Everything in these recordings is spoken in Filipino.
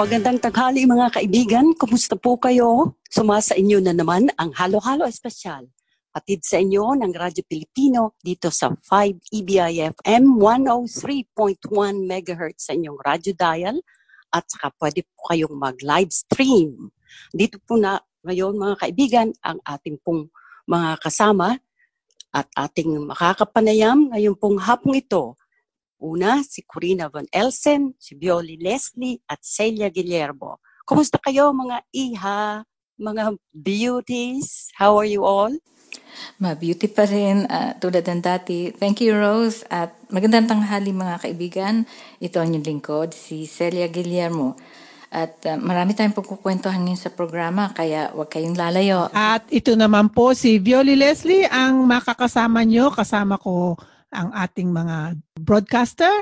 Magandang taghali mga kaibigan, kumusta po kayo? Sumasa inyo na naman ang Halo-Halo Espesyal. Hatid sa inyo ng Radyo Pilipino dito sa 5 EBIFM 103.1 MHz sa inyong radyo dial at saka pwede po kayong mag-live stream. Dito po na ngayon mga kaibigan ang ating pong mga kasama at ating makakapanayam ngayon pong hapong ito Una, si Corina Van Elsen, si Bioli Leslie, at Celia Guillermo. Kumusta kayo mga iha, mga beauties? How are you all? Ma-beauty pa rin uh, tulad ng dati. Thank you, Rose. At magandang tanghali mga kaibigan. Ito ang inyong lingkod, si Celia Guillermo. At uh, marami tayong pagkukwentuhan ngayon sa programa, kaya huwag kayong lalayo. At ito naman po si Violi Leslie, ang makakasama nyo. Kasama ko ang ating mga broadcaster.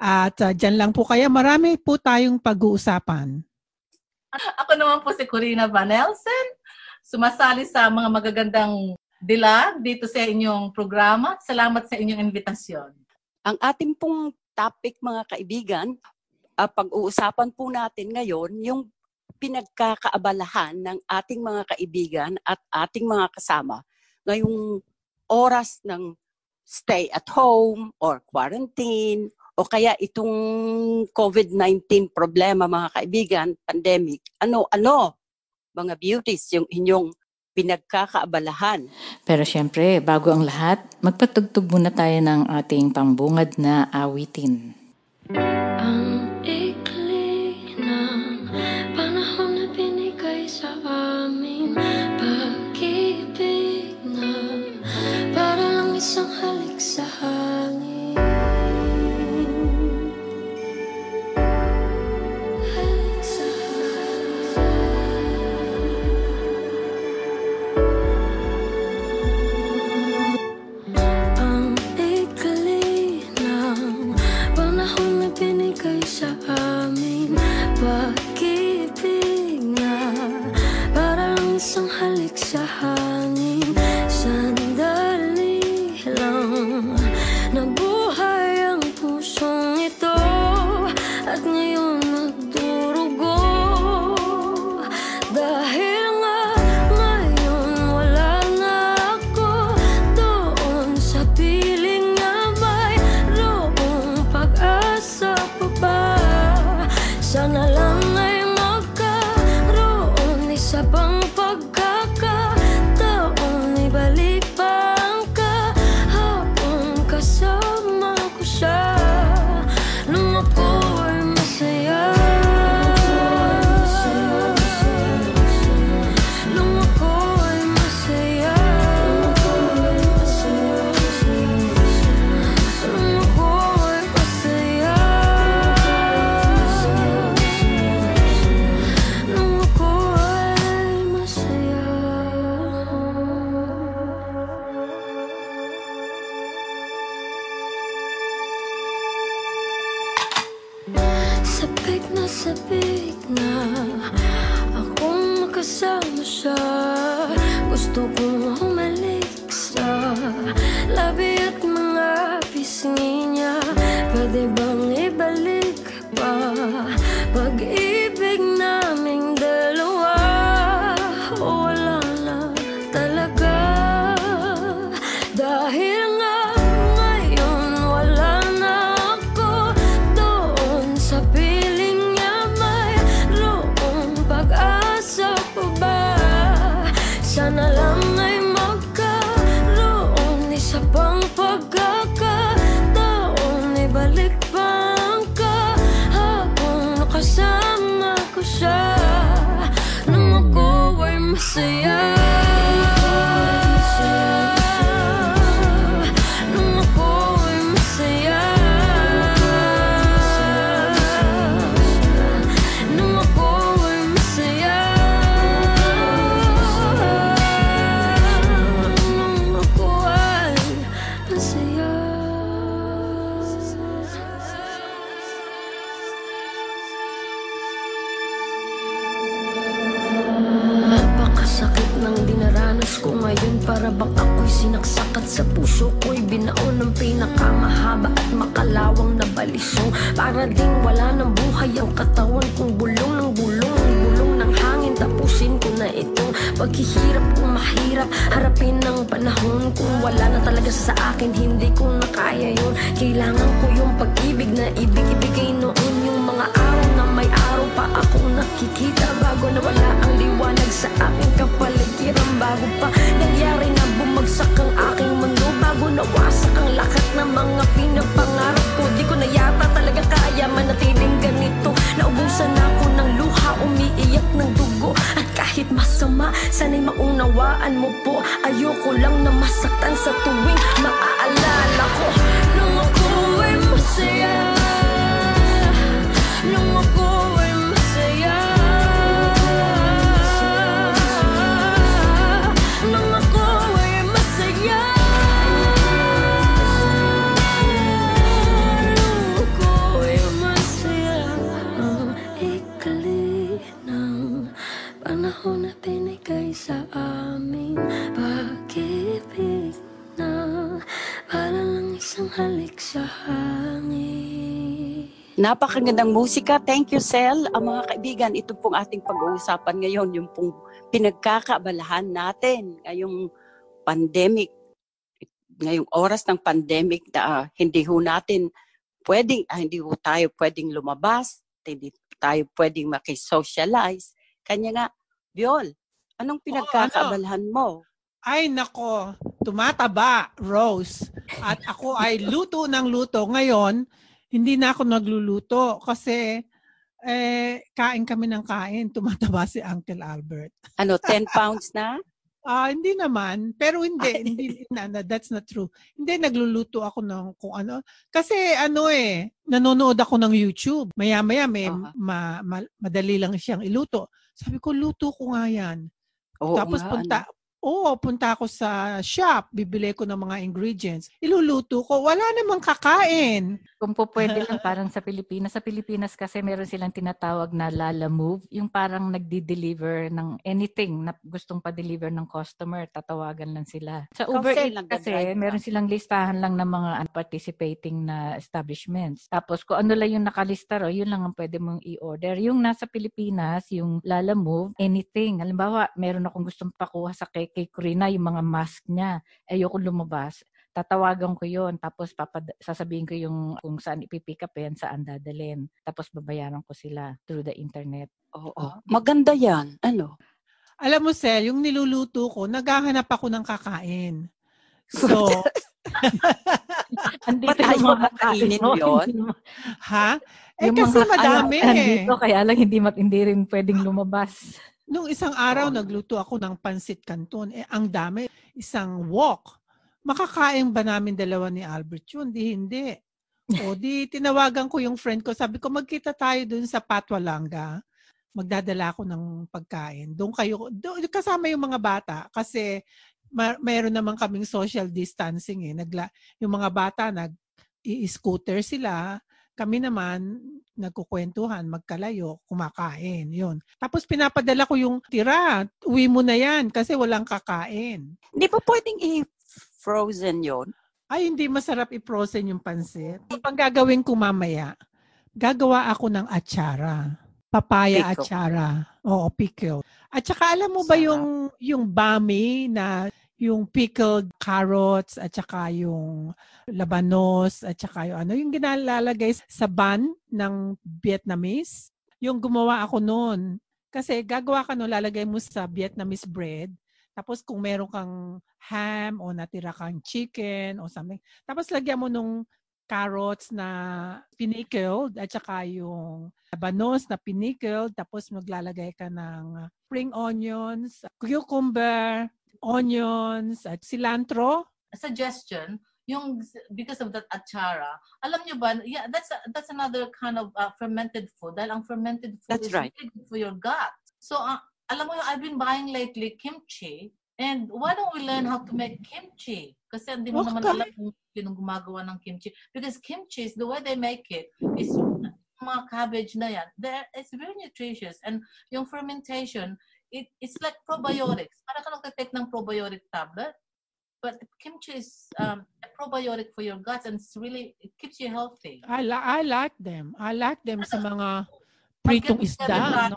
At uh, dyan lang po kaya marami po tayong pag-uusapan. Ako naman po si Corina Van Elsen, sumasali sa mga magagandang dilag dito sa inyong programa. Salamat sa inyong invitasyon. Ang ating pong topic mga kaibigan, uh, pag-uusapan po natin ngayon yung pinagkakaabalahan ng ating mga kaibigan at ating mga kasama ngayong oras ng stay at home or quarantine o kaya itong COVID-19 problema mga kaibigan, pandemic, ano-ano mga beauties yung inyong pinagkakaabalahan. Pero syempre, bago ang lahat, magpatugtog muna tayo ng ating pambungad na awitin. Ang Para bang ako'y sinaksak at sa puso ko'y binaon ng pinakamahaba at makalawang na balisong Para ding wala ng buhay ang katawan kong bulong ng bulong ng bulong ng hangin. Tapusin ko na itong paghihirap kung mahirap. Harapin ang panahon kung wala na talaga sa akin. Hindi ko na kaya yun. Kailangan ko yung pag-ibig na ibig-ibigay noon. Yung mga araw na may araw pa akong nakikita Bago na wala ang liwanag sa aking kapaligiran. Bago pa nangyari na bumagsak ang aking mundo Bago nawasak ang lahat ng mga pinapangarap ko. Di ko na yata talaga kaya manatiling ganito. Naubusan ako ng luha, umiiyak ng dugo. At kahit masama, sana'y maunawaan mo po. Ayoko lang na masaktan sa tuwing maaalala ko. Nung ako ay masaya Napakagandang musika. Thank you, Sel. Ang mga kaibigan, ito pong ating pag-uusapan ngayon, yung pong pinagkakabalahan natin ngayong pandemic, ngayong oras ng pandemic na ah, hindi ho natin pwedeng, ah, hindi ho tayo pwedeng lumabas, hindi tayo pwedeng makisocialize. Kanya nga, Viol, anong pinagkakabalahan mo? Ay nako, tumataba, Rose. At ako ay luto ng luto. Ngayon, hindi na ako nagluluto kasi eh, kain kami ng kain. Tumataba si Uncle Albert. Ano, 10 pounds na? Ah, hindi naman. Pero hindi, hindi na, that's not true. Hindi nagluluto ako ng kung ano. Kasi ano eh, nanonood ako ng YouTube. Maya-maya may Aha. ma, ma- madali lang siyang iluto. Sabi ko, luto ko nga yan. Oo Tapos nga, punta, ano. Oo, punta ako sa shop, bibili ko ng mga ingredients. Iluluto ko, wala namang kakain. Kung po pwede lang parang sa Pilipinas. Sa Pilipinas kasi meron silang tinatawag na Lala Move. Yung parang nagdi-deliver ng anything na gustong pa-deliver ng customer. Tatawagan lang sila. Sa Uber Eats kasi ka. meron silang listahan lang ng mga participating na establishments. Tapos kung ano lang yung nakalista ro, yun lang ang pwede mong i-order. Yung nasa Pilipinas, yung Lala Move, anything. Halimbawa, meron akong gustong pakuha sa kay, kay Corina, yung mga mask niya. Ayoko lumabas tatawagan ko yon tapos papad- sasabihin ko yung kung saan ipipick up yan, saan dadalhin. Tapos babayaran ko sila through the internet. Oo. Maganda yan. Ano? Alam mo, Sel, yung niluluto ko, naghahanap ako ng kakain. So, Andito yung mga kainin mo. yun? Ha? Eh yung kasi mga madami eh. Andito, kaya lang hindi, mat, hindi rin pwedeng lumabas. Nung isang araw, Oo. nagluto ako ng pansit canton. Eh, ang dami. Isang wok. Makakain ba namin dalawa ni Albert yun? Di hindi. O di tinawagan ko yung friend ko. Sabi ko, magkita tayo dun sa Patwalanga. Magdadala ako ng pagkain. Doon kayo, doon, kasama yung mga bata. Kasi ma- mayroon naman kaming social distancing eh. Nagla, yung mga bata, nag i-scooter sila. Kami naman, nagkukwentuhan, magkalayo, kumakain. Yun. Tapos pinapadala ko yung tira. Uwi mo na yan kasi walang kakain. Hindi pa pwedeng i-frozen yon Ay, hindi masarap i-frozen yung pansit. Ang gagawin ko mamaya, gagawa ako ng atsara. Papaya Pickle. atsara. Oo, pickle. At saka alam mo ba yung yung bami na yung pickled carrots at saka yung labanos at saka yung ano yung ginalalagay sa bun ng Vietnamese. Yung gumawa ako noon. Kasi gagawa ka noon, lalagay mo sa Vietnamese bread. Tapos kung meron kang ham o natira kang chicken o something. Tapos lagyan mo nung carrots na pinicled at saka yung labanos na pinicled. Tapos maglalagay ka ng spring onions, cucumber, onions, at cilantro. suggestion, yung because of that achara, alam nyo ba, yeah, that's a- that's another kind of uh, fermented food. Dahil ang fermented food That's is right. good for your gut. So, uh, alam mo, I've been buying lately kimchi. And why don't we learn how to make kimchi? Kasi hindi mo naman Okay. alam kung sino gumagawa ng kimchi. Because kimchi is the way they make it is yung mga cabbage na yan. They're, it's very nutritious. And yung fermentation, it, it's like probiotics. Para ka nagtatake ng probiotic tablet. But kimchi is um, a probiotic for your guts and it's really, it keeps you healthy. I, li- I like them. I like them sa mga Mag-get pritong together isda. tayo.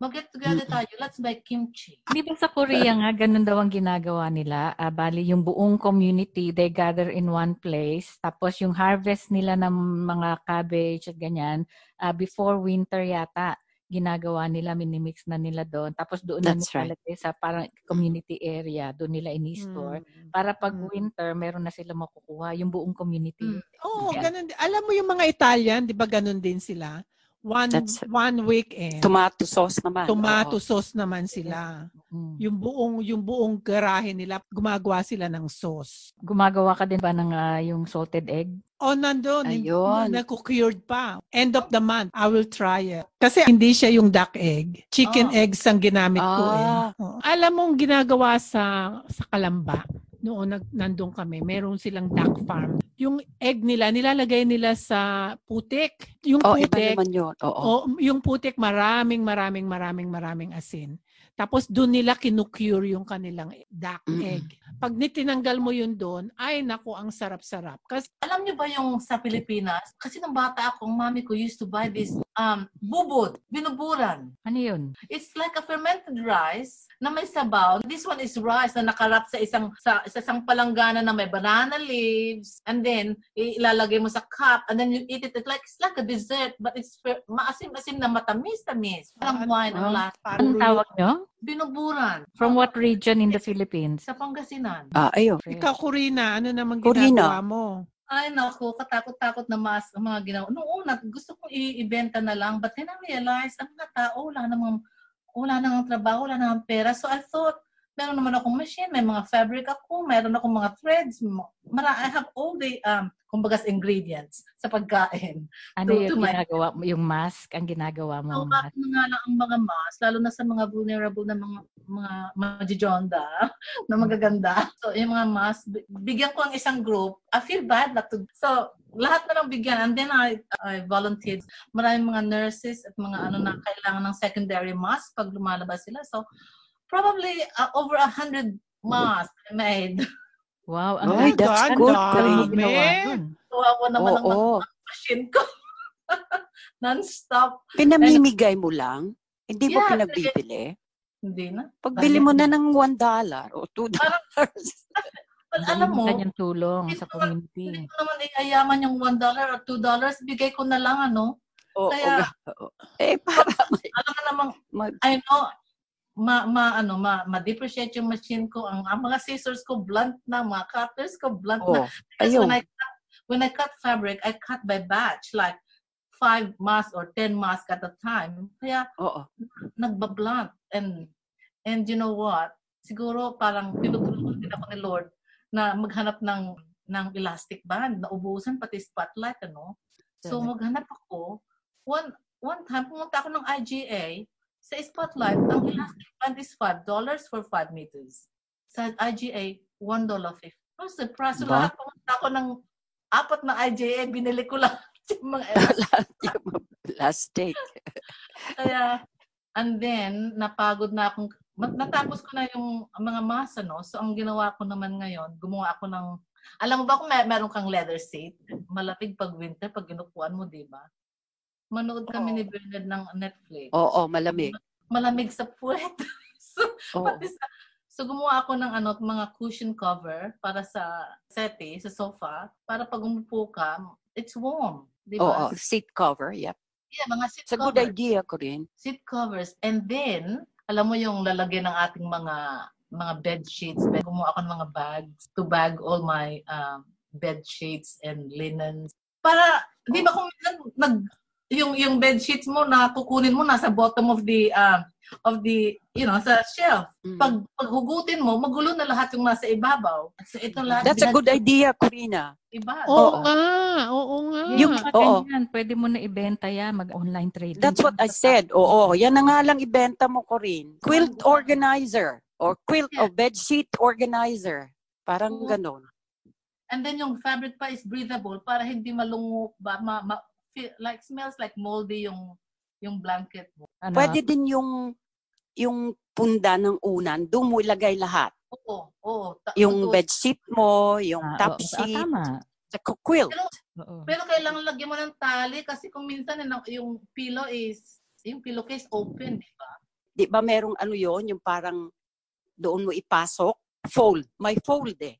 Mag-get together tayo. Let's make kimchi. Di ba sa Korea nga, ganun daw ang ginagawa nila. Ah, bali, yung buong community, they gather in one place. Tapos yung harvest nila ng mga cabbage at ganyan, ah, before winter yata, ginagawa nila, minimix na nila doon. Tapos doon na That's right. nilalagay sa parang community area, doon nila ini-store. Para pag Mm. winter, meron na sila makukuha, yung buong community. Mm. Oo, Yeah. ganun. din. Alam mo yung mga Italian, di ba ganun din sila? One, That's- one weekend. Tomato sauce naman. tomato oo. sauce naman sila. Mm. Yung buong yung buong garahe nila, gumagawa sila ng sauce. Gumagawa ka din ba ng ah, yung salted egg? O nandun, Ayun. naku-cured pa. End of the month, I will try it. Kasi hindi siya yung duck egg. Chicken Ah. eggs ang ginamit ko eh. Oo. Alam mong ginagawa sa sa Kalamba, noon nag, nandun kami, meron silang duck farm. Yung egg nila, nilalagay nila sa putik. Yung Oh, iba putik, naman yun. Oo. o yung putik maraming maraming maraming maraming asin. Tapos doon nila kinukure yung kanilang duck Mm-mm. egg. Pag nitinanggal mo yun doon, ay naku, ang sarap-sarap. Kasi Alam niyo ba yung sa Pilipinas? Kasi nung bata ako, ang mami ko used to buy this um, bubod, binuburan. Ano yun? It's like a fermented rice na may sabaw. This one is rice na nakarap sa isang sa, sa isang palanggana na may banana leaves and then ilalagay mo sa cup and then you eat it. It's like it's like a dessert but it's fer- maasim-asim na matamis-tamis. Parang wine ang lasa. Anong tawag nyo? Binuburan. From what region in the Philippines? Sa Pangasinan. Ah, ayun. ikaw, Corina, ano naman Corina. ginagawa mo? Ay, naku, katakot-takot na mas ang mga ginawa. Noong una, gusto kong i- ibenta na lang, but then I realized, ang mga tao, wala namang, wala namang trabaho, wala namang pera. So I thought, meron naman akong machine, may mga fabric ako, meron akong mga threads, ma- mara, I have all the, um, kumbaga ingredients sa pagkain. Ano To- yung to ginagawa mo? Yung mask ang ginagawa mo? So, mask? na nga lang ang mga mask, lalo na sa mga vulnerable na mga mga majijonda, na magaganda. So, yung mga mask, bi- bigyan ko ang isang group. I feel bad not to. So, lahat na lang bigyan. And then I, I volunteered. Maraming mga nurses at mga ano na kailangan ng secondary mask pag lumalabas sila. So, probably uh, over a hundred masks I made. Wow, ang ganda. that's Ang good, dami. Mo? So, ako naman ang Oo. machine ko. Non-stop. Pinamimigay mo lang? Hindi mo Yeah, pinagbibili? Hindi na. Pagbili mo na ng one dollar o two dollars. Well, alam mo, ganda niyang tulong sa ko community. Hindi ko naman iayaman yung $1 or $2. Bigay ko na lang, ano. Oo, Kaya- oo. Eh, para may, Alam mo namang, mag- I know, ma, ma, ano, ma, ma-depreciate yung machine ko. Ang, ang mga scissors ko, blunt na. Mga cutters ko, blunt na. oh, Because ayun. when I, cut, when I cut fabric, I cut by batch. Like, five masks or 10 masks at a time. Kaya, Oo. nagbablunt. And, and you know what? Siguro parang tinutulungan din ako ni Lord na maghanap ng ng elastic band, naubusan pati spotlight, ano? So maghanap ako. One one time, pumunta ako ng IGA. Sa spotlight, ang elastic band is $5 for 5 meters. Sa IGA, $1.50. I was surprised. So Ba? lahat pumunta ako ng apat na IGA, binili ko lang yung mga Yung plastic. Kaya, and then, napagod na akong, natapos ko na yung mga masa, no? So, ang ginawa ko naman ngayon, gumawa ako ng, alam mo ba kung may, meron kang leather seat? Malapig pag winter, pag inupuan mo, di ba? Manood kami Oo. ni Bernard ng Netflix. Oo, malamig. Malamig sa puwet. so, Oo. pati sa, so, gumawa ako ng ano, mga cushion cover para sa settee, sa sofa, para pag umupo ka, it's warm. Di Oo, ba? seat cover, yep. Yeah, mga seat It's a good cover. idea ko rin. seat covers. And then, alam mo yung lalagyan ng ating mga mga bed sheets. Gumawa ako ng mga bags to bag all my um, bed sheets and linens. Para, di ba kung nag, yung, yung bed sheets mo na kukunin mo nasa bottom of the, um, of the, you know, sa shelf. Mm. Pag, pag hugutin mo, magulo na lahat yung nasa ibabaw. So ito lahat. That's a good idea, Corina. Iba. Oo Oo. nga, oo nga. Yung oo. ganyan, pwede mo na ibenta yan, mag-online trading. That's what I said. Oo, yan na nga lang ibenta mo, Corinne. Quilt organizer or quilt Yeah. o bedsheet organizer. Parang Oo. ganon. And then yung fabric pa is breathable para hindi malungo ba, ma, ma, feel, like smells like moldy yung yung blanket mo. Ano, Pwede din yung yung punda ng unan, doon mo ilagay lahat. Oo, oo. Ta- Yung totoo. bedsheet mo, yung ah, top oo, ah, sheet, tama. sa quilt. Oo. Pero kailangan lagyan mo ng tali kasi kung minsan yung, yung pillow is yung pillowcase open, di ba? Di ba merong ano yon yung parang doon mo ipasok? Fold. May fold eh.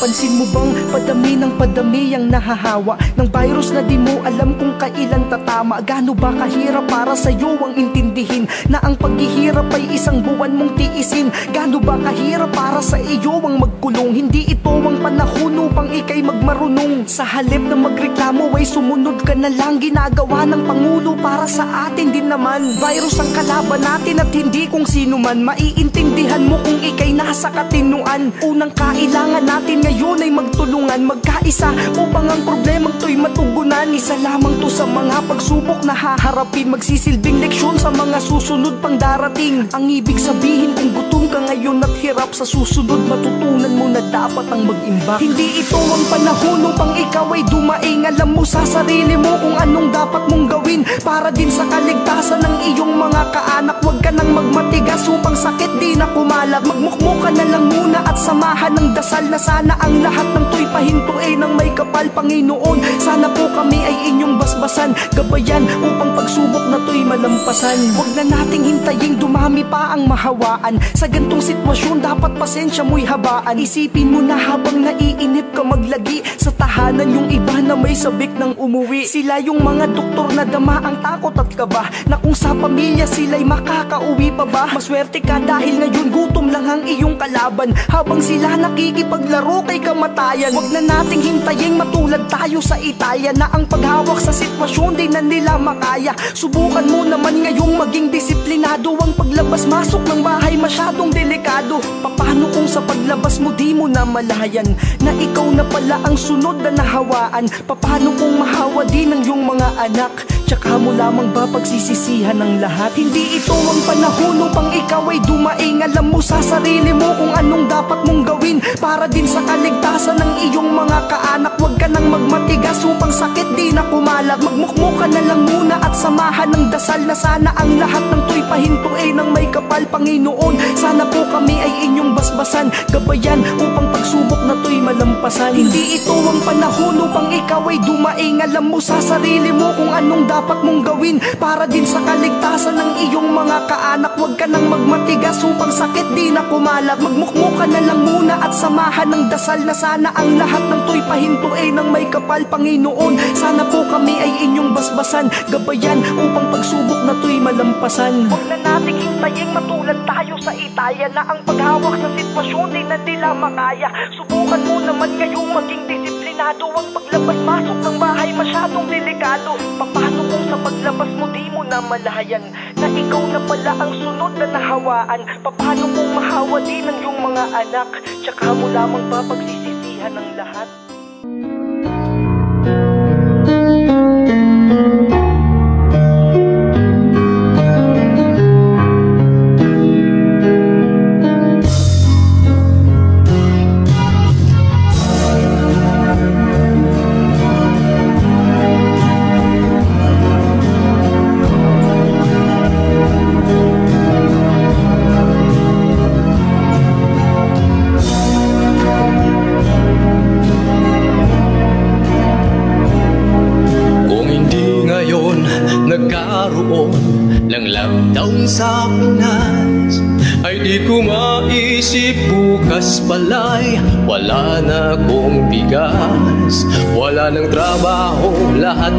Pansin mo bang padami ng padami ang nahahawa? Ng virus na di mo alam kung kailan tatama. Gano ba kahirap para sa'yo ang intindihin Na ang paghihirap ay isang buwan mong tiisin? Gano ba kahirap para sa iyo ang magkulong? Hindi ito ang panahon upang ikay magmarunong. Sa halip na magreklamo ay sumunod ka na lang. Ginagawa ng Pangulo para sa atin din naman. Virus ang kalaban natin at hindi kung sino man. Maiintindihan mo kung ikay nasa katinuan. Unang kailangan natin ngayon ay magtulungan Magkaisa upang ang problemang to'y matugunan. Isa lamang to sa mga pagsubok na haharapin Magsisilbing leksyon sa mga susunod pang darating. Ang ibig sabihin kung gutom ka ngayon at hirap Sa susunod matutunan mo na dapat ang mag-imbak Hindi ito ang panahon upang ikaw ay dumaing. Alam mo sa sarili mo kung anong dapat mong gawin Para din sa kaligtasan ng iyong mga kaanak. Huwag ka nang magmatigas upang sakit di na kumalag Magmukmo ka na lang muna at samahan ng dasal na sana ang lahat ng to'y pahintuin ng may kapal Panginoon. Sana po kami ay inyong basbasan Gabayan upang pagsubok na to'y malampasan. Huwag na nating hintayin dumami pa ang mahawaan. Sa gantong sitwasyon dapat pasensya mo'y habaan. Isipin mo na habang naiinip ka maglagi Sa tahanan yung iba na may sabik ng umuwi. Sila yung mga doktor na dama ang takot at kaba Na kung sa pamilya sila'y makakauwi pa ba? Maswerte ka dahil ngayon gutom lang ang iyong kalaban. Habang sila nakikipaglaro kay kamatayan Huwag na nating hintayin matulad tayo sa Italia. Na ang paghawak sa sitwasyon di na nila makaya. Subukan mo naman ngayong maging disiplinado. Ang paglabas-masok ng bahay masyadong delikado. Paano kung sa paglabas mo di mo na malayan? Na ikaw na pala ang sunod na nahawaan. Paano kung mahawa din ng iyong mga anak? Tsaka mo lamang ba pagsisisihan ng lahat? Hindi ito ang panahon upang ikaw ay dumaing. Alam mo sa sarili mo kung anong dapat mong gawin Para din sa kaligtasan ng iyong mga kaanak. Huwag ka nang magmatigas upang sakit di na kumalag Magmukmo ka na lang muna at samahan ng dasal Na sana ang lahat ng to'y pahintuin ng may kapal Panginoon. Sana po kami ay inyong basbasan Gabayan upang pagsubok na to'y malampasan. Hindi ito ang panahon upang ikaw ay dumaing. Alam mo sa sarili mo kung anong dapat mong gawin Para din sa kaligtasan ng iyong mga kaanak. Huwag ka nang magmatigas upang sakit di na kumalag Magmukmo ka na lang muna at samahan ng dasal Na sana ang lahat ng to'y pahintuin ng may kapal Panginoon. Sana po kami ay inyong basbasan Gabayan upang pagsubok na to'y malampasan. Huwag na nating hintayin matulad tayo sa Italia Na ang paghawak sa sitwasyon di na nila makaya Subukan mo naman ngayong maging disiplinado Ang paglabas-masok ng bahay masyadong delikado. Paano kung sa paglabas mo di mo na malayan Na ikaw na pala ang sunod na nahawaan. Paano kung mahawa din ang iyong mga anak? Tsaka mo lamang ba pagsisisihan ng lahat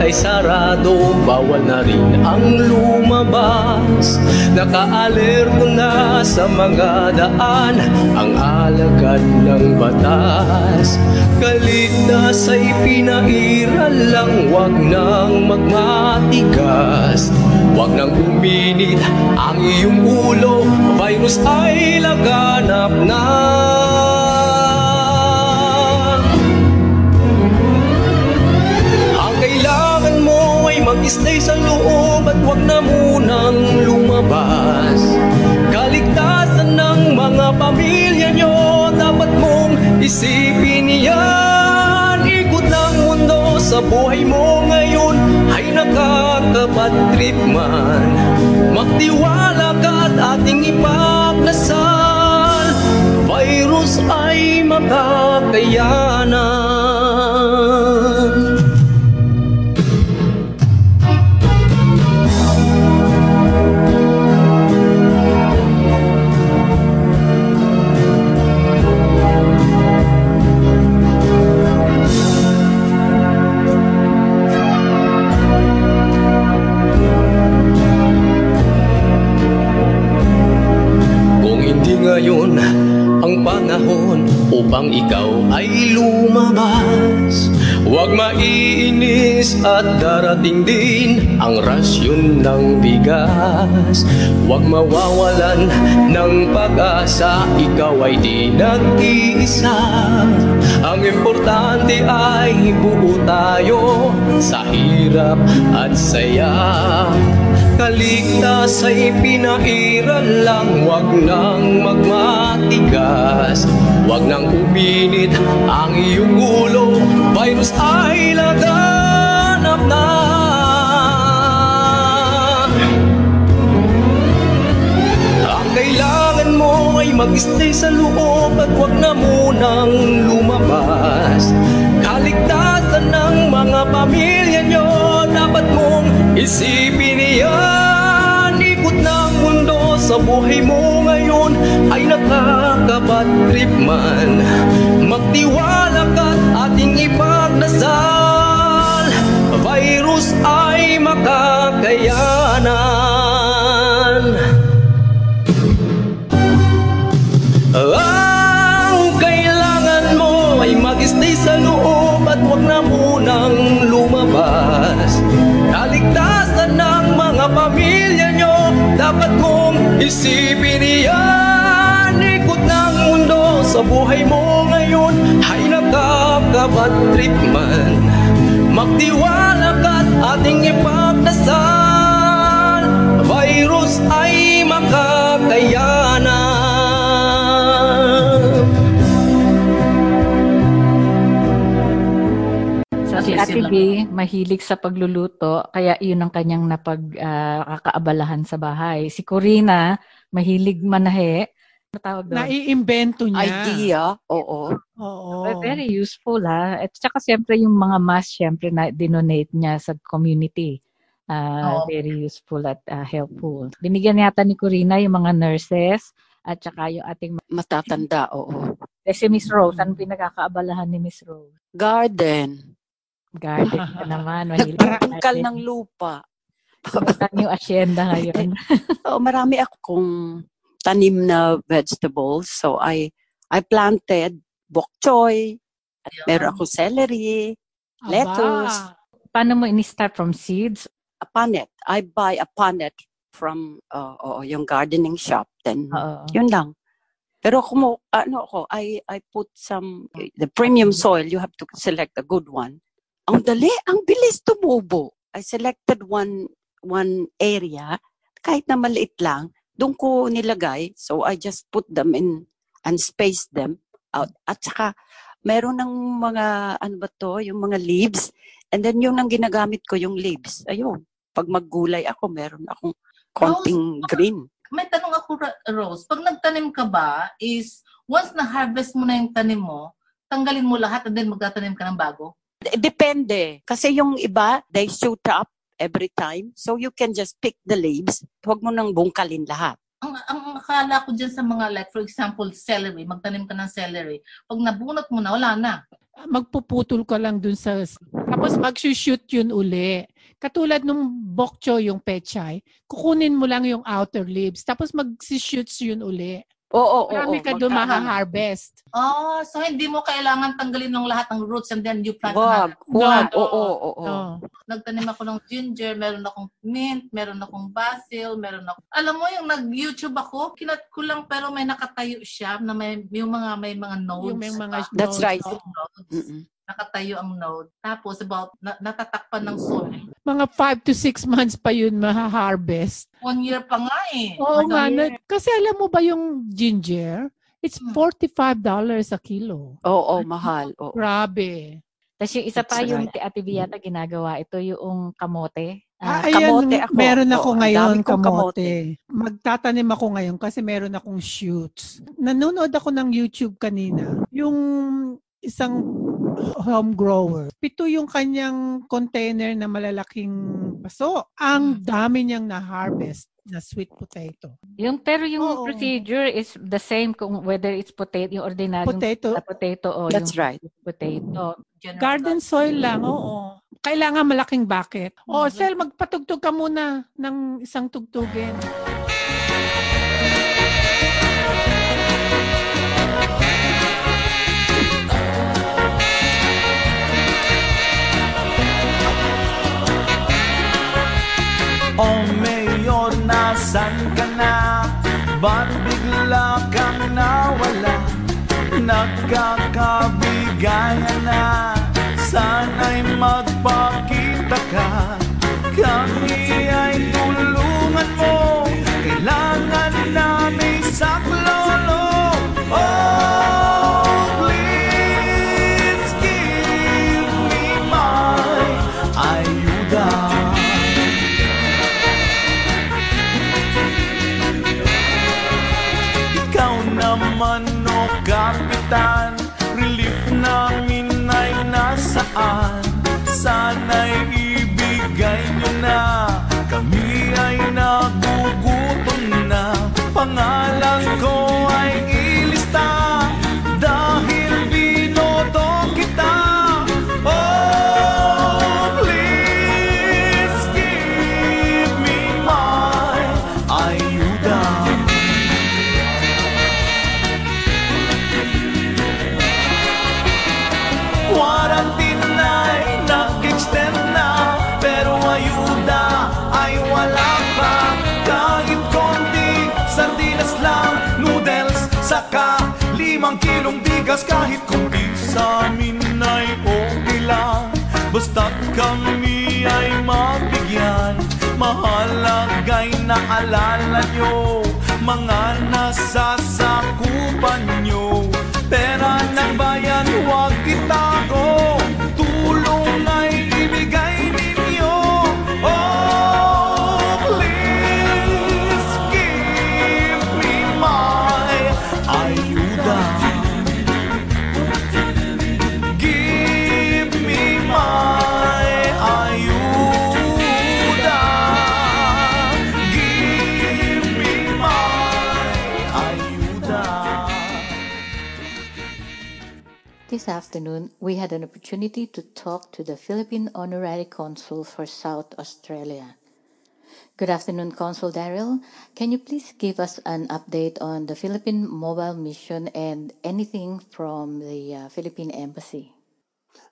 ay sarado Bawal na rin ang lumabas. Nakaalerto na sa mga daan Ang alagad ng batas. Kaligtas ay pinairal lang Huwag nang magmatigas. Huwag nang uminit ang iyong ulo Virus ay laganap na mo ay mag-stay sa loob At huwag na munang lumabas. Kaligtasan ng mga pamilya nyo Dapat mong isipin yan. Ikot ng mundo sa buhay mo ngayon Ay nakakapatrip man. Magtiwala ka at ating ipagdasal. Virus ay makakayanan bigas Huwag mawawalan ng pag-asa, ikaw ay di nag-iisa. Ang importante ay buo tayo sa hirap at saya. Kaligtas ay pinairal lang Huwag nang magmatigas. Huwag nang uminit ang iyong ulo Virus ay laganap na ay mag-stay sa loob At huwag na munang lumabas. Kaligtasan ng mga pamilya nyo Dapat mong isipin iyan. Ikot ng mundo sa buhay mo ngayon Ay nakakabat trip man. Magtiwala ka't ating ipagdasal. Virus ay makakayanan munang lumabas. Kaligtasan ng mga pamilya nyo, dapat mong isipin iyan. Ikot ng mundo sa buhay mo ngayon. Ay nakakabat trip man. Magtiwala ka't ating ipagdasal. Virus ay makakayanan Si Kasi B, mahilig sa pagluluto, kaya yun ang kanyang napag-kakaabalahan sa bahay. Si Corina, mahilig manahe. Ano tawag doon? Naiimbento niya. Idea, oo. Oo. Very useful ha. At saka siyempre yung mga mask siyempre na dinonate niya sa community. Ah, Oo. very useful at ah, helpful. Binigyan yata ni Corina yung mga nurses at saka yung ating Matatanda, oo. eh, si Miss Rose. Anong pinagkakaabalahan ni Miss Rose? Garden. Garden ka naman. Garden. ng lupa. Kumusta yung asyenda ngayon? Oo, marami akong tanim na vegetables. So I I planted bok choy, meron ako celery, Aba. lettuce. Paano mo ini-start from seeds? a panet. I buy a panet from uh, oo, yung gardening shop. Then, Oo. yun lang. Pero kung mo, ano ako, I, I put some, the premium soil, you have to select a good one. Ang dali, ang bilis tumubo. I selected one, one area, kahit na maliit lang, doon ko nilagay. So I just put them in and space them out. At saka, meron ng mga, ano ba to, yung mga leaves. And then yung nang ginagamit ko, yung leaves. Ayun. Pag maggulay ako, meron akong konting green. May tanong ako, Rose. Pag nagtanim ka ba, is once na-harvest mo na yung tanim mo, tanggalin mo lahat and then magtatanim ka ng bago? Depende. Kasi yung iba, they shoot up every time. So you can just pick the leaves. Huwag mo nang bungkalin lahat. Ang, ang akala ko dyan sa mga like, for example, celery, magtanim ka ng celery. Pag nabunot mo na, wala na. magpuputol ka lang dun sa tapos mag-shoot yun uli. Katulad nung bok choy yung pechay, kukunin mo lang yung outer leaves tapos mag-shoots yun uli. Oo, oo, Marami oo. ka doon maha-harvest. Oh, so hindi mo kailangan tanggalin ng lahat ng roots and then you plant Wag, another. wag. Oo, oo, oo. Oh. Nagtanim ako ng ginger, meron akong mint, meron akong basil, meron ako. Alam mo yung nag-YouTube ako, kinat ko lang pero may nakatayo siya na may yung mga may mga nodes. Yung may mga. That's nodes, right. Nodes. Mm-mm. Nakatayo ang node. Tapos about na, natatakpan ng soil. Mga 5 to 6 months pa yun maha-harvest. One year pa nga eh. Oo One nga. year. na- kasi alam mo ba yung ginger? It's Hmm. $45 a kilo. Oo, mahal. Oo. Grabe. Tapos yung isa pa That's yung right. ti Ate Viata ginagawa, ito yung kamote. Ah, Ah, ayan, kamote ako. meron ako ang ngayon kong kamote. Magtatanim ako ngayon kasi meron akong shoots. Nanonood ako ng YouTube kanina. Yung isang home grower. Pito yung kanyang container na malalaking paso. Ang dami niyang na-harvest na sweet potato. yung, pero yung Oo. procedure is the same kung whether it's potato, yung ordinaryong Potato, na potato o That's yung right. potato. General garden soil lang, oo. Kailangan malaking bucket. O, Sel, magpatugtog ka muna ng isang tugtugin. Ba't bigla kang nawala? Nagkakabigayan na. Sana'y magpakita ka. Kami ay tulungan mo. Kailangan namin saklolo. Oh, Relief namin ay nasaan Sana'y limang kilong bigas Kahit konti sa amin ay okay lang. Basta't kami ay mabigyan Mahalagay na alala nyo Mga nasasakupan nyo This afternoon, we had an opportunity to talk to the Philippine Honorary Consul for South Australia. Good afternoon, Consul Daryl. Can you please give us an update on the Philippine Mobile Mission and anything from the uh, Philippine Embassy?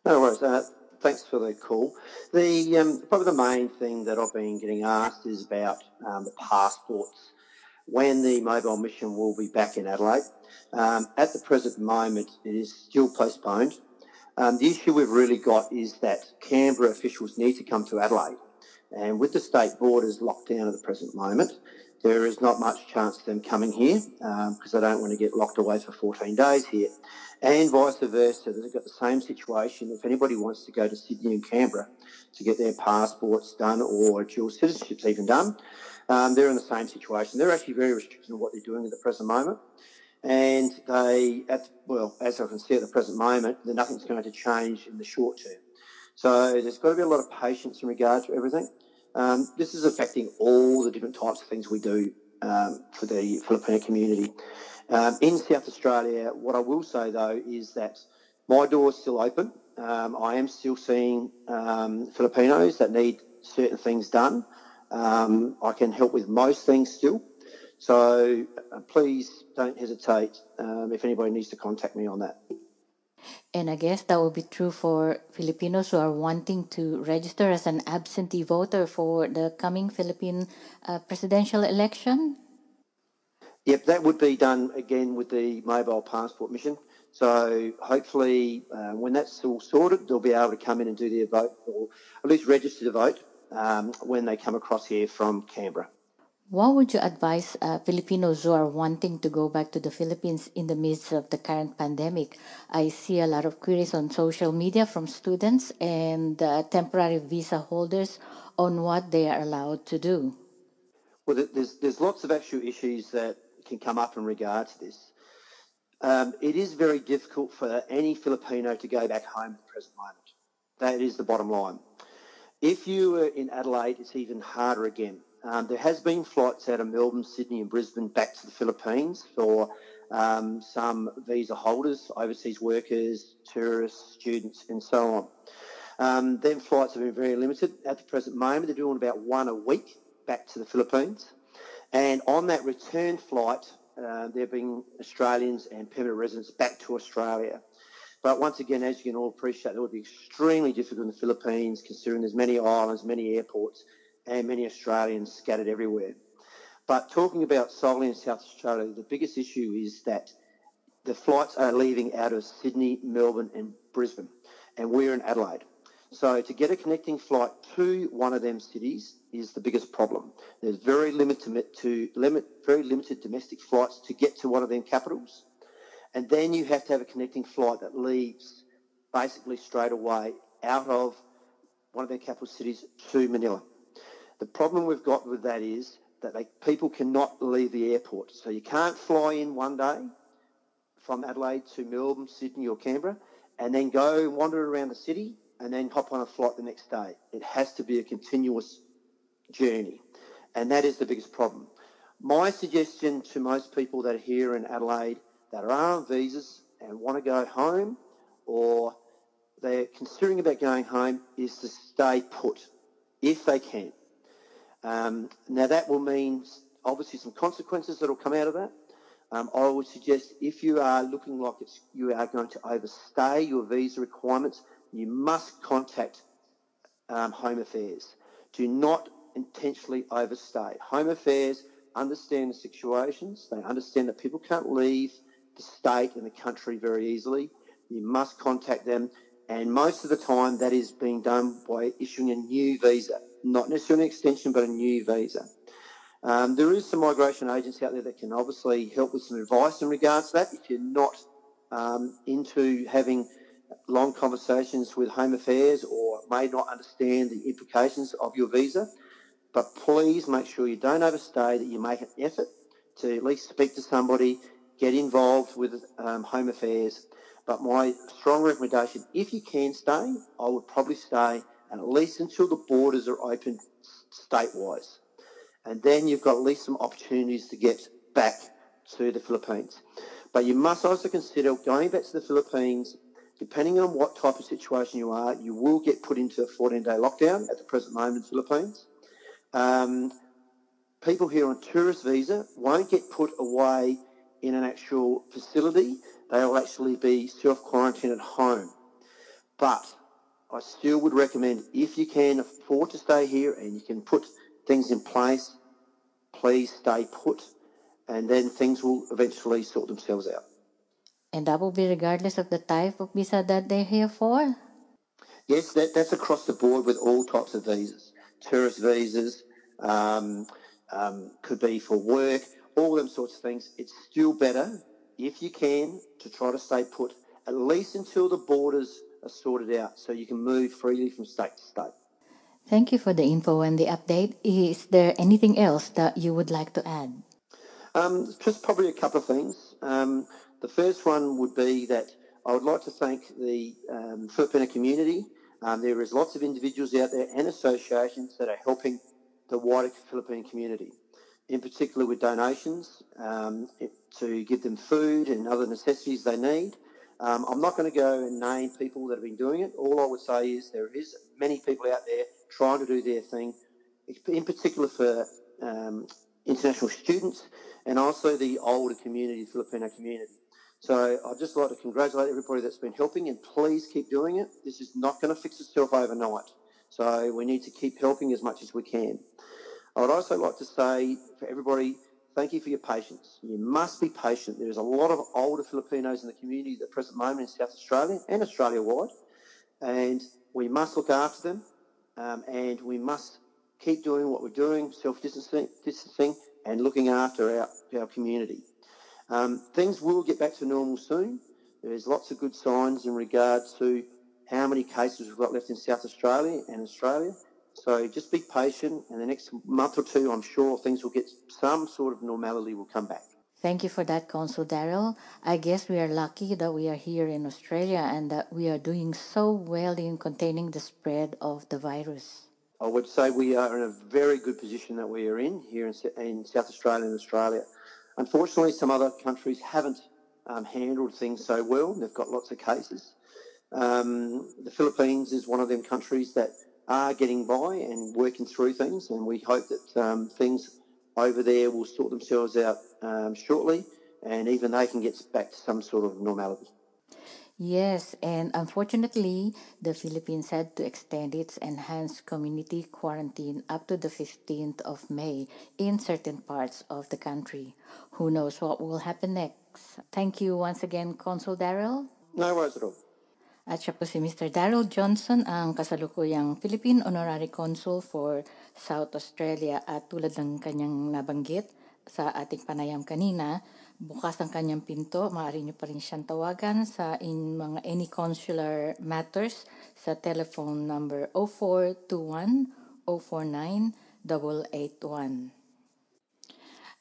No worries. Uh, thanks for the call. The um, probably the main thing that I've been getting asked is about um, the passports. When the mobile mission will be back in Adelaide. Um, at the present moment, it is still postponed. Um, the issue we've really got is that Canberra officials need to come to Adelaide, and with the state borders locked down at the present moment, there is not much chance of them coming here because they don't want to get locked away for 14 days here. And vice versa, they've got the same situation. If anybody wants to go to Sydney and Canberra to get their passports done or dual citizenships even done, um, they're in the same situation. They're actually very restricted on what they're doing at the present moment. And they, at, well, as I can see at the present moment, that nothing's going to change in the short term. So there's got to be a lot of patience in regard to everything. Um, this is affecting all the different types of things we do um, for the Filipino community. Um, in South Australia, what I will say though is that my door is still open. Um, I am still seeing um, Filipinos that need certain things done. Um, I can help with most things still. So uh, please don't hesitate um, if anybody needs to contact me on that. And I guess that will be true for Filipinos who are wanting to register as an absentee voter for the coming Philippine uh, presidential election. Yep, that would be done again with the mobile passport mission. So hopefully, uh, when that's all sorted, they'll be able to come in and do their vote, or at least register to vote um, when they come across here from Canberra. What would you advise uh, Filipinos who are wanting to go back to the Philippines in the midst of the current pandemic? I see a lot of queries on social media from students and uh, temporary visa holders on what they are allowed to do. Well, there's, there's lots of actual issues that can come up in regard to this. Um, it is very difficult for any Filipino to go back home at the present moment. That is the bottom line. If you were in Adelaide, it's even harder again. Um, there has been flights out of Melbourne, Sydney and Brisbane back to the Philippines for um, some visa holders, overseas workers, tourists, students and so on. Um, them flights have been very limited. At the present moment, they're doing about one a week back to the Philippines. And on that return flight, uh, there have been Australians and permanent residents back to Australia. But once again, as you can all appreciate, it would be extremely difficult in the Philippines, considering there's many islands, many airports, and many Australians scattered everywhere. But talking about solely in South Australia, the biggest issue is that the flights are leaving out of Sydney, Melbourne, and Brisbane, and we're in Adelaide. So to get a connecting flight to one of them cities is the biggest problem. There's very limited to limit very limited domestic flights to get to one of them capitals, and then you have to have a connecting flight that leaves basically straight away out of one of their capital cities to Manila. The problem we've got with that is that they, people cannot leave the airport. So you can't fly in one day from Adelaide to Melbourne, Sydney or Canberra and then go and wander around the city and then hop on a flight the next day. It has to be a continuous journey. And that is the biggest problem. My suggestion to most people that are here in Adelaide that are on visas and want to go home or they're considering about going home is to stay put if they can. Um, now that will mean obviously some consequences that will come out of that. Um, I would suggest if you are looking like you are going to overstay your visa requirements, you must contact um, Home Affairs. Do not intentionally overstay. Home Affairs understand the situations. They understand that people can't leave the state and the country very easily. You must contact them. And most of the time that is being done by issuing a new visa, not necessarily an extension, but a new visa. Um, there is some migration agents out there that can obviously help with some advice in regards to that if you're not um, into having long conversations with Home Affairs or may not understand the implications of your visa. But please make sure you don't overstay, that you make an effort to at least speak to somebody, get involved with um, Home Affairs. But my strong recommendation, if you can stay, I would probably stay at least until the borders are open state-wise. And then you've got at least some opportunities to get back to the Philippines. But you must also consider going back to the Philippines, depending on what type of situation you are, you will get put into a 14-day lockdown at the present moment in the Philippines. Um, people here on tourist visa won't get put away in an actual facility. They will actually be self-quarantined at home. But I still would recommend if you can afford to stay here and you can put things in place, please stay put and then things will eventually sort themselves out. And that will be regardless of the type of visa that they're here for? Yes, that, that's across the board with all types of visas. Tourist visas, um, um, could be for work, all them sorts of things. It's still better, if you can, to try to stay put at least until the borders are sorted out so you can move freely from state to state. Thank you for the info and the update. Is there anything else that you would like to add? Um, just probably a couple of things. Um, the first one would be that I would like to thank the um, Filipino community. Um, there is lots of individuals out there and associations that are helping the wider Philippine community, in particular with donations um, to give them food and other necessities they need. Um, I'm not going to go and name people that have been doing it. All I would say is there is many people out there trying to do their thing, in particular for um, international students and also the older community, Filipino community. So I'd just like to congratulate everybody that's been helping and please keep doing it. This is not going to fix itself overnight. So we need to keep helping as much as we can. I would also like to say for everybody, thank you for your patience. You must be patient. There's a lot of older Filipinos in the community at the present moment in South Australia and Australia wide, and we must look after them, um, and we must keep doing what we're doing, self-distancing, distancing, and looking after our, our community. Um, things will get back to normal soon. There's lots of good signs in regard to how many cases we've got left in South Australia and Australia. So just be patient. In the next month or two, I'm sure things will get some sort of normality will come back. Thank you for that, Consul Daryl. I guess we are lucky that we are here in Australia and that we are doing so well in containing the spread of the virus. I would say we are in a very good position that we are in here in, in South Australia and Australia. Unfortunately, some other countries haven't um, handled things so well. They've got lots of cases. Um, the Philippines is one of them countries that are getting by and working through things, and we hope that um, things over there will sort themselves out um, shortly, and even they can get back to some sort of normality. Yes, and unfortunately, the Philippines had to extend its enhanced community quarantine up to the 15th of May in certain parts of the country. Who knows what will happen next? Thank you once again, Consul Daryl. No worries at all. At siya po si Mr. Daryl Johnson, ang kasalukuyang Philippine Honorary Consul for South Australia at tulad ng kanyang nabanggit sa ating panayam kanina, bukas ang kanyang pinto, maaari niyo pa rin siyang tawagan sa in mga any consular matters sa telephone number 0421 049 881.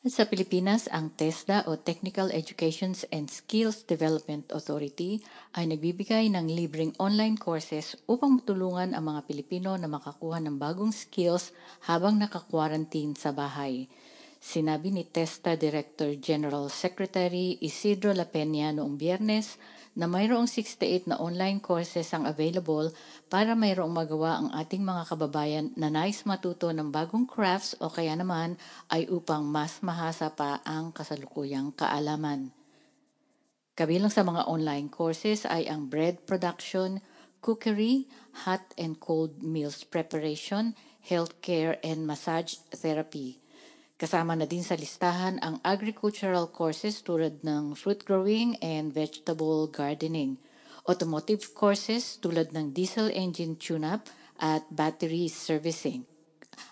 Sa Pilipinas, ang TESDA o Technical Education and Skills Development Authority ay nagbibigay ng libreng online courses upang matulungan ang mga Pilipino na makakuha ng bagong skills habang naka-quarantine sa bahay. Sinabi ni TESTA Director General Secretary Isidro La Peña noong biyernes na mayroong 68 na online courses ang available para mayroong magawa ang ating mga kababayan na nais matuto ng bagong crafts o kaya naman ay upang mas mahasa pa ang kasalukuyang kaalaman. Kabilang sa mga online courses ay ang bread production, cookery, hot and cold meals preparation, healthcare and massage therapy. Kasama na din sa listahan ang agricultural courses tulad ng fruit growing and vegetable gardening, automotive courses tulad ng diesel engine tune-up at battery servicing,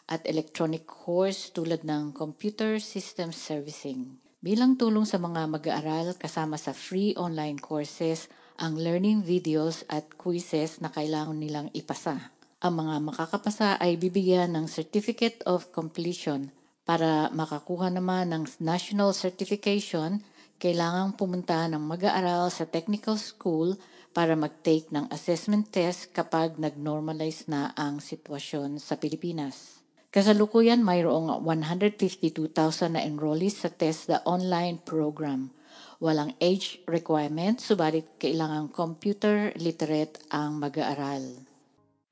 at electronic course tulad ng computer system servicing. Bilang tulong sa mga mag-aaral kasama sa free online courses, ang learning videos at quizzes na kailangan nilang ipasa. Ang mga makakapasa ay bibigyan ng Certificate of Completion para makakuha naman ng national certification, kailangang pumunta ng mag-aaral sa technical school para mag-take ng assessment test kapag nag-normalize na ang sitwasyon sa Pilipinas. Kasalukuyan mayroong 152,000 na enrollees sa TESDA online program. Walang age requirement, subalit kailangang computer literate ang mag-aaral.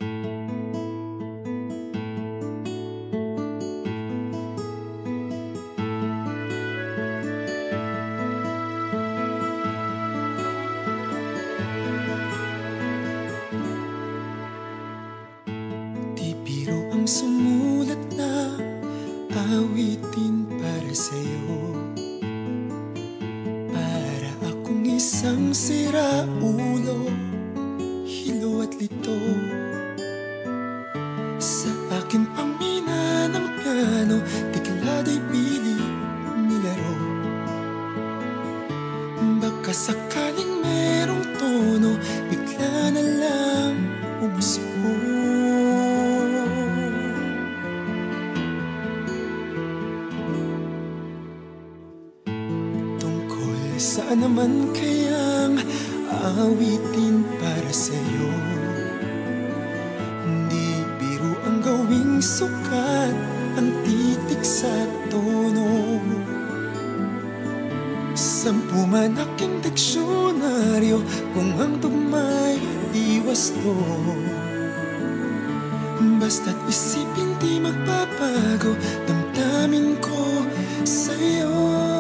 Di saan naman kayang awitin para sa'yo? Hindi biro ang gawing sukat ang titik sa tono. Sampu man aking diksyonaryo kung ang tugma'y di wasto. Basta't isipin di magbabago Damdamin ko sa'yo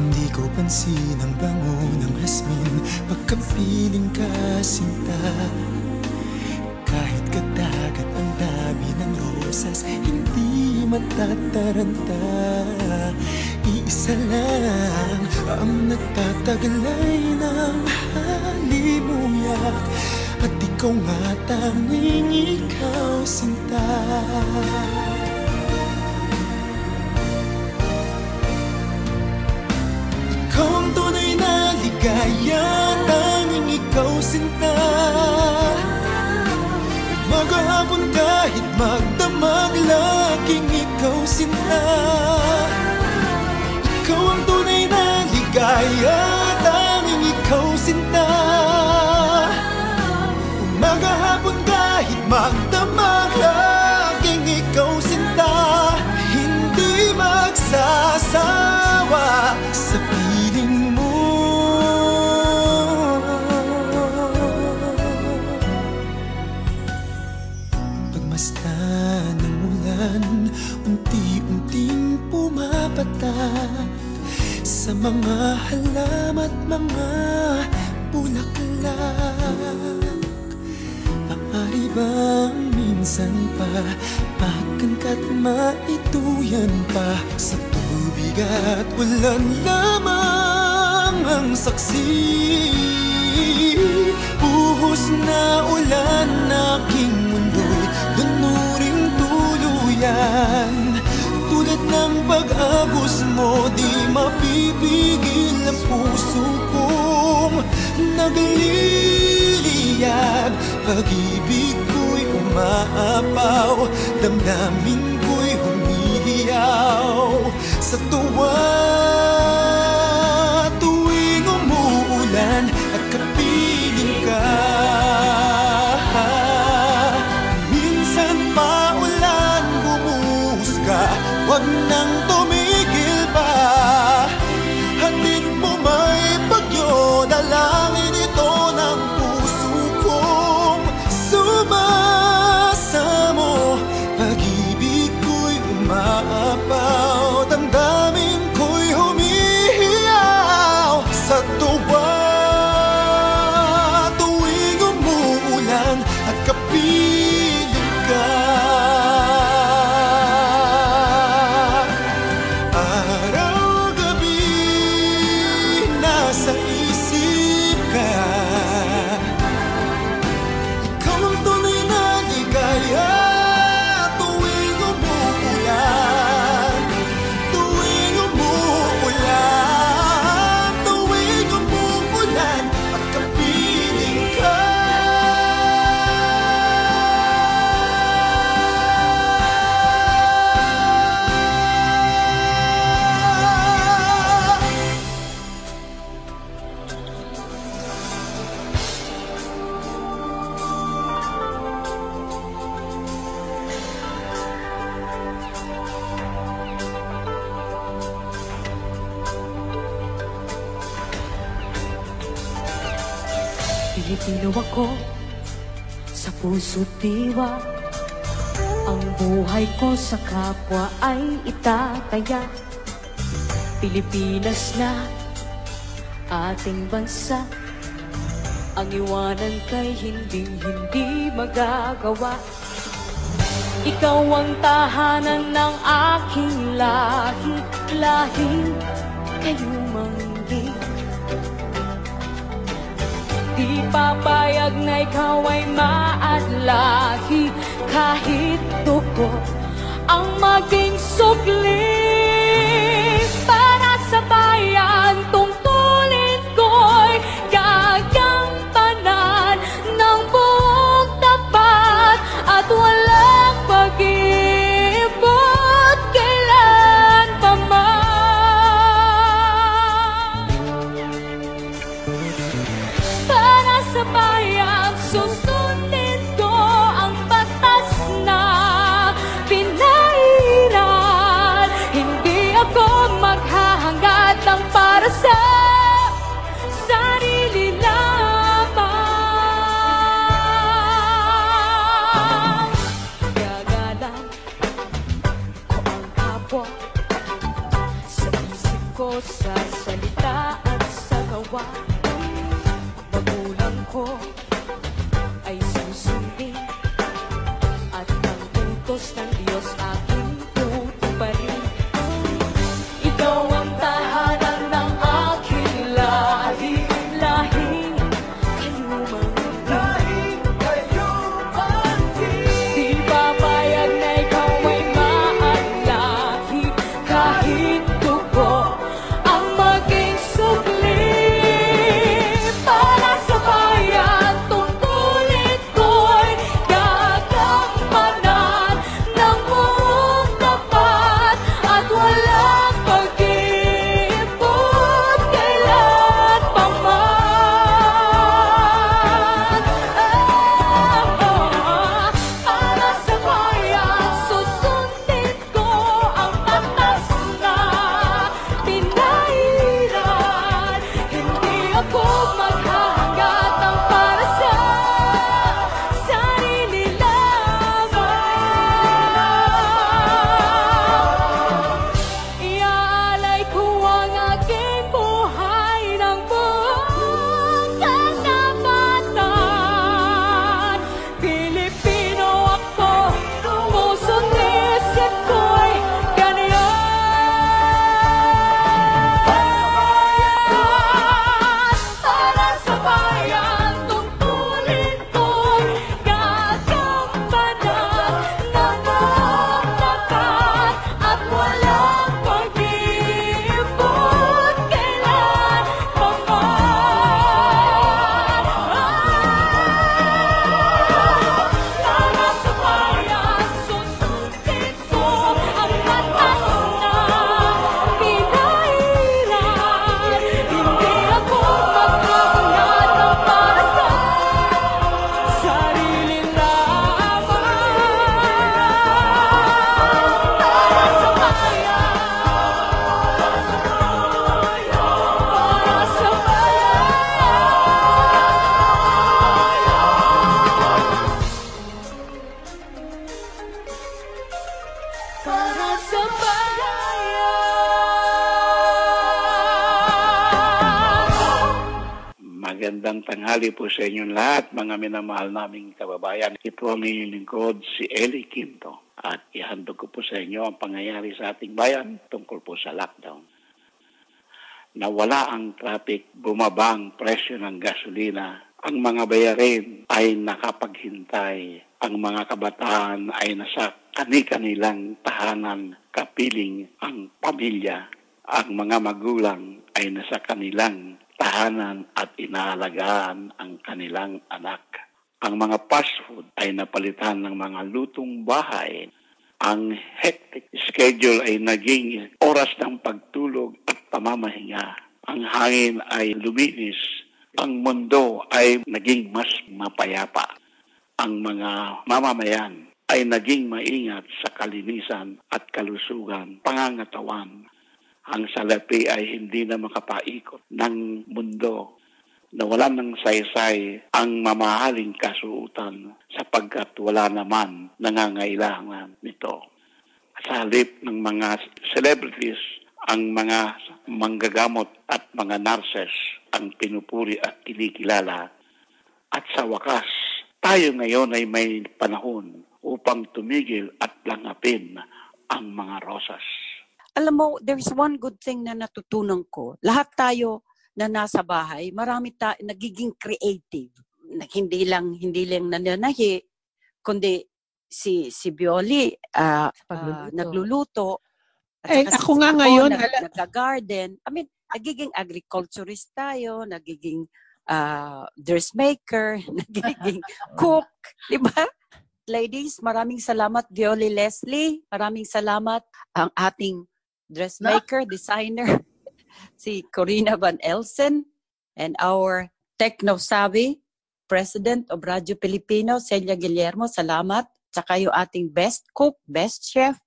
Hindi ko pansin ang bango ng hasmin Pagkampiling ka sinta Kahit kadagat ang dami ng rosas Hindi matataranta. Iisa lang ang nagtataglay ng halimuyak At ikaw nga tanging ikaw sinta ligaya Tanging ikaw sinta. Maghapon kahit magdamag Laging ikaw sinta. Ikaw ang tunay na ligaya Tanging ikaw sinta. Maghapon Sa mga halamat mga bulaklak. Maaari bang minsan pa Pakan ka't maituyan pa Sa tubig at ulan lamang ang saksi? Buhos na ulan aking mundo'y Lunuring tuluyan Tulad ng pag-agos mo Di mapipigil ang puso kong Nagliliyab Pag-ibig ko'y umaapaw Damdamin ko'y humihiyaw. Sa tuwa Pilipino ako sa puso't diwa. Ang buhay ko sa kapwa ay itataya. Pilipinas na ating bansa. Ang iwanan kay hinding hindi magagawa. Ikaw ang tahanan ng aking lahi Lahi. Kayo papayag na ikaw ay maadlahi. Kahit dugo ang maging sukli 火。Sa inyong lahat, mga minamahal naming kababayan. Ito ang inyong lingkod, si Eli Quinto. At ihandog ko po sa inyo ang pangyayari sa ating bayan tungkol po sa lockdown. Nawala ang traffic, bumaba ang presyo ng gasolina, ang mga bayarin ay nakapaghintay, ang mga kabataan ay nasa kani-kanilang tahanan, kapiling ang pamilya, ang mga magulang ay nasa kanilang tahanan at inaalagaan ang kanilang anak. Ang mga fast food ay napalitan ng mga lutong bahay. Ang hectic schedule ay naging oras ng pagtulog at pamamahinga. Ang hangin ay luminis. Ang mundo ay naging mas mapayapa. Ang mga mamamayan ay naging maingat sa kalinisan at kalusugan, pangangatawan. Ang salapi ay hindi na makapaikot ng mundo nawalan ng saysay ang mamahaling kasuutan sapagkat wala naman nangangailangan nito. Sa halip ng mga celebrities, ang mga manggagamot at mga nurses ang pinupuri at kinikilala. At sa wakas, tayo ngayon ay may panahon upang tumigil at langapin ang mga rosas. Alam mo, there's one good thing na natutunan ko. Lahat tayo na nasa bahay, marami ta nagiging creative. Hindi lang hindi lang nananahi, kundi si si Bioli ah, Pagluluto. nagluluto. At Eh, ako nga ngayon, nag, ala- nagga-garden. I mean, nagiging agriculturist tayo, nagiging ah, dressmaker, nagiging cook, di ba? Ladies, maraming salamat Violi Leslie. Maraming salamat ang ating dressmaker, designer, si Corina Van Elsen, and our techno-savvy President of Radio Filipino, Celia Guillermo. Salamat. Tsaka yung ating best cook, best chef,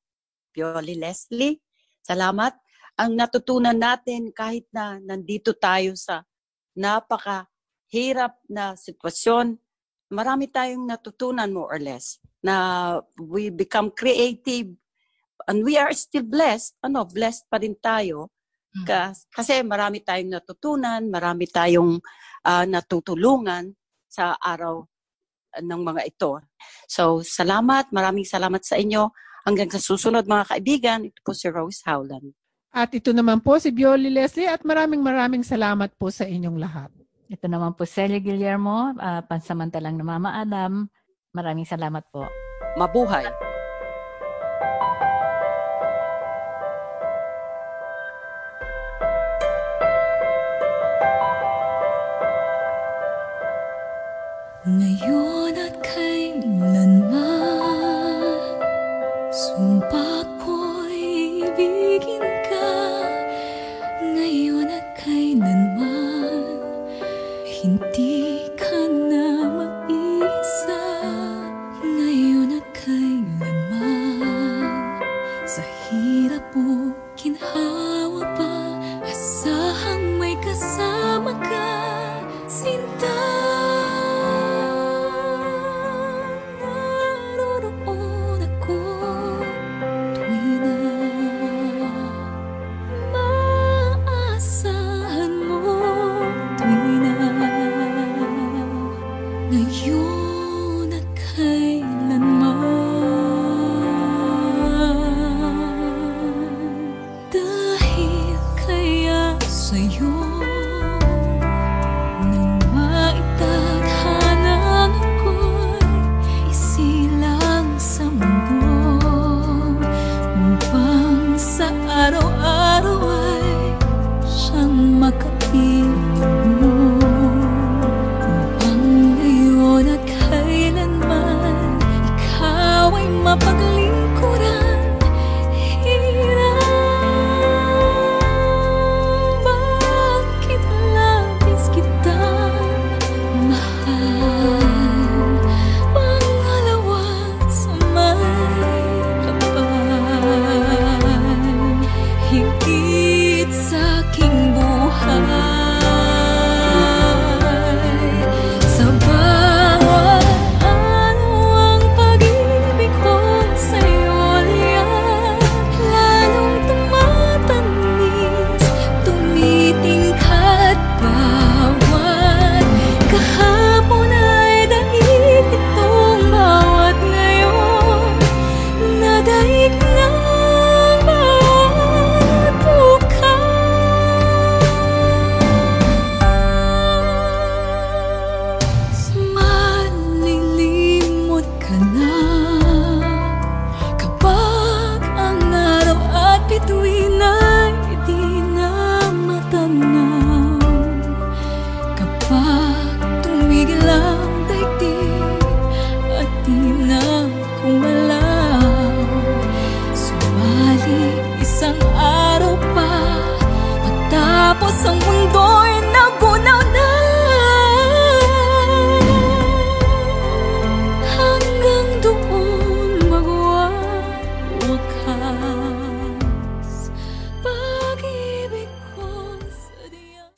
Pioli Leslie. Salamat. Ang natutunan natin kahit na nandito tayo sa napaka-hirap na sitwasyon, marami tayong natutunan more or less na we become creative and we are still blessed. Ano, blessed pa rin tayo Mm. Kas- kasi marami tayong natutunan, marami tayong ah, natutulungan sa araw ng mga ito. So, salamat, maraming salamat sa inyo. Hanggang sa susunod mga kaibigan, ito po si Rose Howland. At ito naman po si Bioli Leslie at maraming maraming salamat po sa inyong lahat. Ito naman po Celia Guillermo, ah, pansamantalang na Mama Adam. Maraming salamat po. Mabuhay! Ngayon